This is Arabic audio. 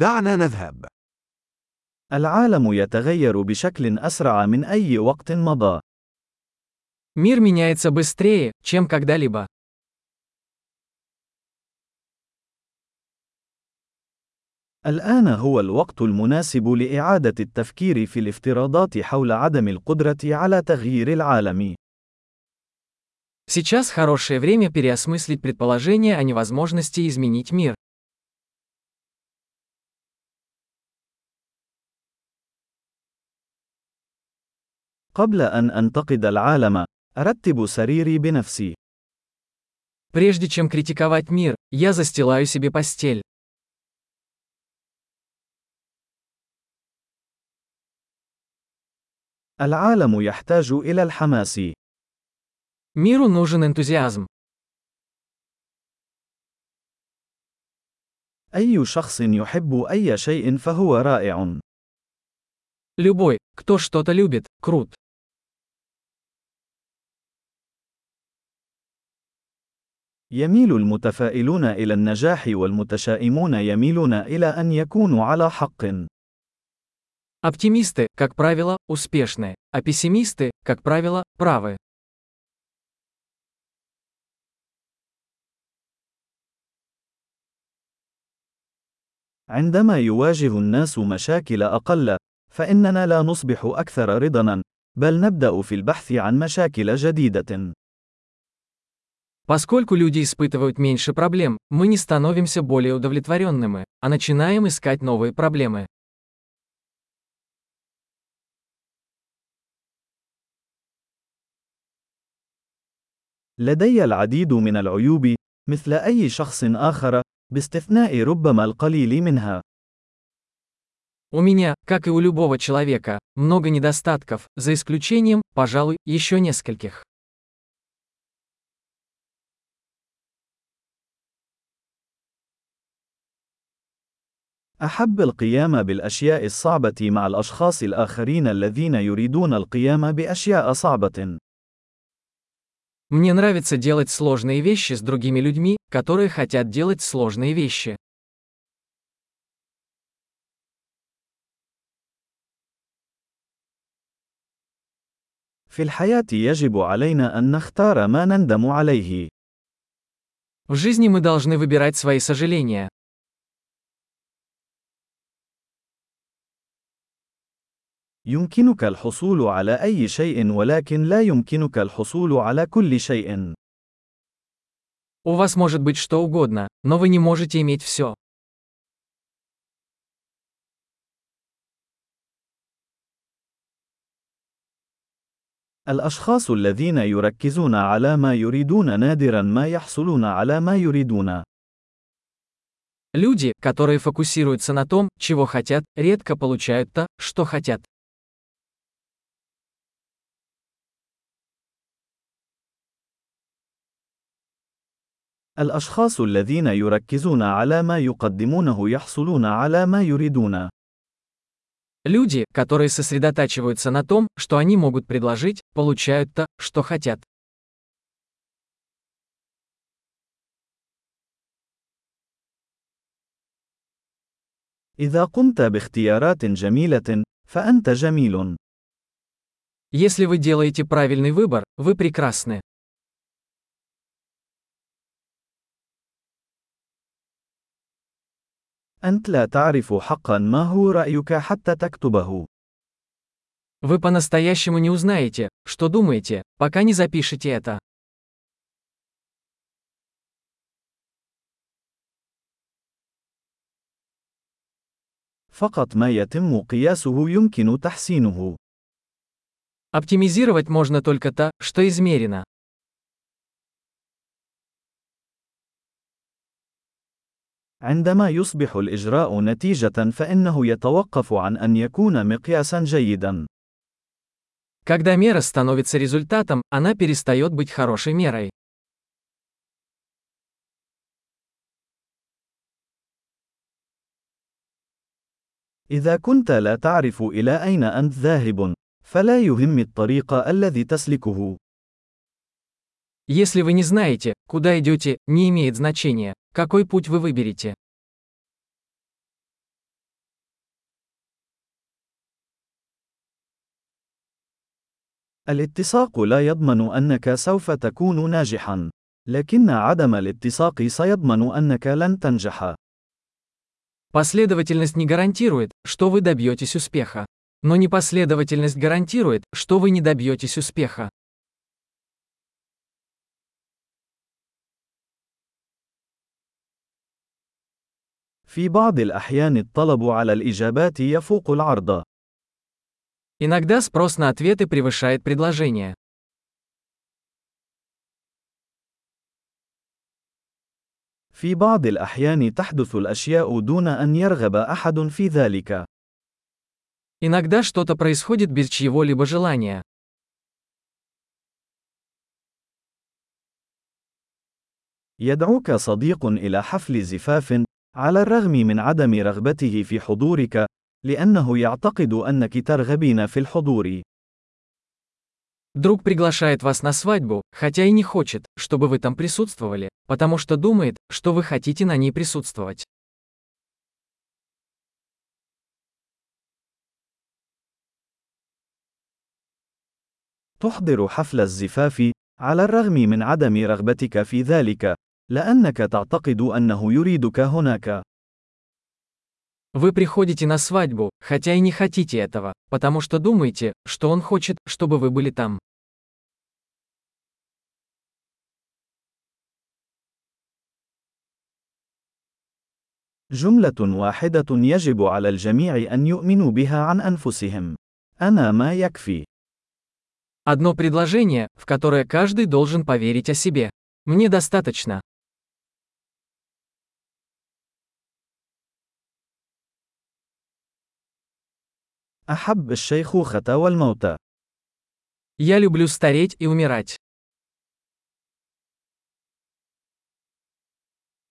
دعنا نذهب. العالم يتغير بشكل أسرع من أي وقت مضى. Мир меняется быстрее, чем когда-либо. الآن هو الوقت المناسب لإعادة التفكير في الافتراضات حول عدم القدرة على تغيير العالم. Сейчас хорошее время переосмыслить предположение о невозможности изменить мир. قبل أن أنتقد العالم، أرتب سريري بنفسي. Прежде чем критиковать мир, я застилаю себе постель. العالم يحتاج إلى الحماس. Миру нужен энтузиазм. أي شخص يحب أي شيء فهو رائع. Любой, кто что-то любит, крут. يميل المتفائلون إلى النجاح والمتشائمون يميلون إلى أن يكونوا على حق. Оптимисты, как правило, успешны, а пессимисты, как правило, правы. عندما يواجه الناس مشاكل أقل، فإننا لا نصبح أكثر رضاً، بل نبدأ في البحث عن مشاكل جديدة. Поскольку люди испытывают меньше проблем, мы не становимся более удовлетворенными, а начинаем искать новые проблемы. لدي العديد من العيوب، مثل أي شخص آخر، باستثناء ربما القليل منها. У меня, как и у любого человека, много недостатков, за исключением, пожалуй, еще нескольких. أحب القيام بالأشياء الصعبة مع الأشخاص الآخرين الذين يريدون القيام بأشياء صعبة. Мне нравится делать сложные вещи с другими людьми, которые хотят делать сложные вещи. في الحياة يجب علينا أن نختار ما نندم عليه. В жизни мы должны выбирать свои сожаления. يمكنك الحصول على أي شيء ولكن لا يمكنك الحصول على كل شيء. У вас может быть что угодно, но вы не можете иметь все. الأشخاص الذين يركزون على ما يريدون نادرا ما يحصلون على ما يريدون. Люди, которые фокусируются на том, чего хотят, редко получают то, что хотят. الأشخاص الذين يركزون على ما يقدمونه يحصلون على ما يريدون. Люди, которые сосредотачиваются на том, что они могут предложить, получают то, что хотят. إذا قمت باختيارات جميلة، فأنت جميل. Если вы делаете правильный выбор, вы прекрасны. أنت لا تعرف حقا ما هو رأيك حتى تكتبه. Вы по-настоящему не узнаете, что думаете, пока не запишете это. فقط ما يتم قياسه يمكن تحسينه. Оптимизировать можно только то, что измерено. عندما يصبح الإجراء نتيجة فإنه يتوقف عن أن يكون مقياسا جيدا. Когда мера становится результатом, она перестает быть хорошей мерой. إذا كنت لا تعرف إلى أين أنت ذاهب، فلا يهم الطريق الذي تسلكه. Если вы не знаете, Куда идете, не имеет значения, какой путь вы выберете. الاتساق لا يضمن أنك سوف تكون ناجحا. لكن عدم الاتساق سيضمن أنك لن تنجح. Последовательность не гарантирует, что вы добьетесь успеха. Но непоследовательность гарантирует, что вы не добьетесь успеха. في بعض الأحيان الطلب على الإجابات يفوق العرض. Иногда спрос на ответы превышает предложение. في بعض الأحيان تحدث الأشياء دون أن يرغب أحد في ذلك. Иногда что-то происходит без чьего-либо желания. يدعوك صديق إلى حفل زفاف، على الرغم من عدم رغبته في حضورك، لأنه يعتقد أنك ترغبين في الحضور. Друг приглашает вас на свадьбу, хотя и не хочет, чтобы вы там присутствовали, потому что думает, что вы хотите на ней присутствовать. تحضر حفل الزفاف، على الرغم من عدم رغبتك في ذلك، لأنك تعتقد أنه يريدك هناك. Вы приходите на свадьбу, хотя и не хотите этого, потому что думаете, что он хочет, чтобы вы были там. جملة واحدة يجب على الجميع أن يؤمنوا بها عن أنفسهم. أنا ما يكفي. Одно предложение, в которое каждый должен поверить о себе. Мне достаточно. أحب الشيخوخة والموت. Я люблю стареть и умирать.